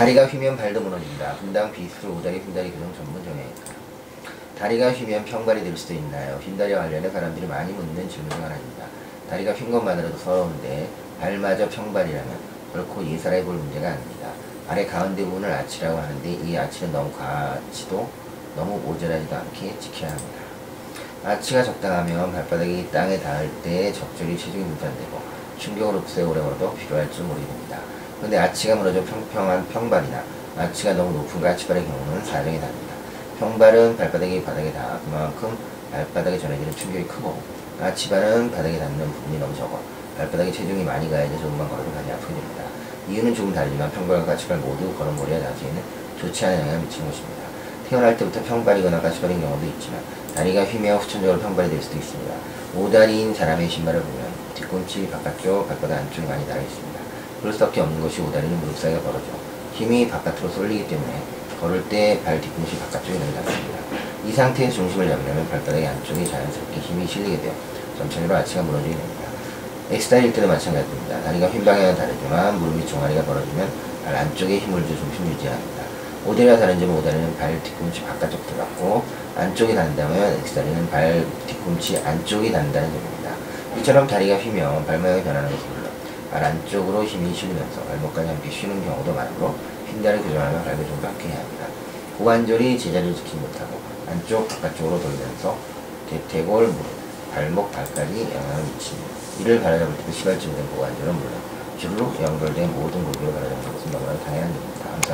다리가 휘면 발도 무너진다. 분당 비수로 오다리 흰다리 교정 전문 정형외과. 다리가 휘면 평발이 될 수도 있나요? 흰다리와 관련해 사람들이 많이 묻는 질문 중 하나입니다. 다리가 휜 것만으로도 서러운데 발마저 평발이라면 결코 예사해 볼 문제가 아닙니다. 발의 가운데 부분을 아치라고 하는데 이 아치는 너무 과하지도 너무 모자라지도 않게 지켜야 합니다. 아치가 적당하면 발바닥이 땅에 닿을 때 적절히 체중이 분산되고 충격을 없애 오래 걸어도 필요할 줄 모르겠습니다. 그런데 아치가 무너져 평평한 평발이나 아치가 너무 높은 가치발의 경우는 사정이 다릅니다. 평발은 발바닥이 바닥에 닿아 그만큼 발바닥에 전해지는 충격이 크고 아치발은 바닥에 닿는 부분이 너무 적어 발바닥에 체중이 많이 가야지 조금만 걸어도 많이 아프게 됩니다. 이유는 조금 다르지만 평발과 가치발 모두 걸음걸이와 나중에는 좋지 않은 영향을 미치는 것입니다. 태어날 때부터 평발이거나 가시발인 경우도 있지만 다리가 휘며 후천적으로 평발이 될 수도 있습니다. 오다리인 사람의 신발을 보면 뒤꿈치 바깥쪽, 발바닥 안쪽이 많이 달아 있습니다. 그럴 수밖에 없는 것이 오다리는 무릎 사이가 벌어져 힘이 바깥으로 쏠리기 때문에 걸을 때 발 뒤꿈치 바깥쪽이 너무 닿습니다. 이 상태에서 중심을 잡으려면 발바닥의 안쪽에 자연스럽게 힘이 실리게 되어 점차적으로 아치가 무너지게 됩니다. X다리일 때도 마찬가지입니다. 다리가 휜 방향은 다르지만 무릎이 종아리가 벌어지면 발 안쪽에 힘을 줘 중심 유지해야 합니다. 오다리와 다른 점은 오다리는 발 뒤꿈치 바깥쪽 들어갔고 안쪽이 닿는다면 X다리는 발 뒤꿈치 안쪽이 닿는다는 점입니다. 이처럼 다리가 휘면 발 모양이 변하는 물론 발 안쪽으로 힘이 실리면서 발목까지 함께 쉬는 경우도 많으므로 흰다리 교정하면 발을 좀 깎게 해야 합니다. 고관절이 제자리를 지키지 못하고 안쪽 바깥쪽으로 돌면서 대퇴골 무릎, 발목, 발까지 영향을 미칩니다. 이를 바라잡을 때도 시발증된 고관절은 물론 줄로 연결된 모든 골격을 바라잡는 것은 너무나 당연한 일입니다.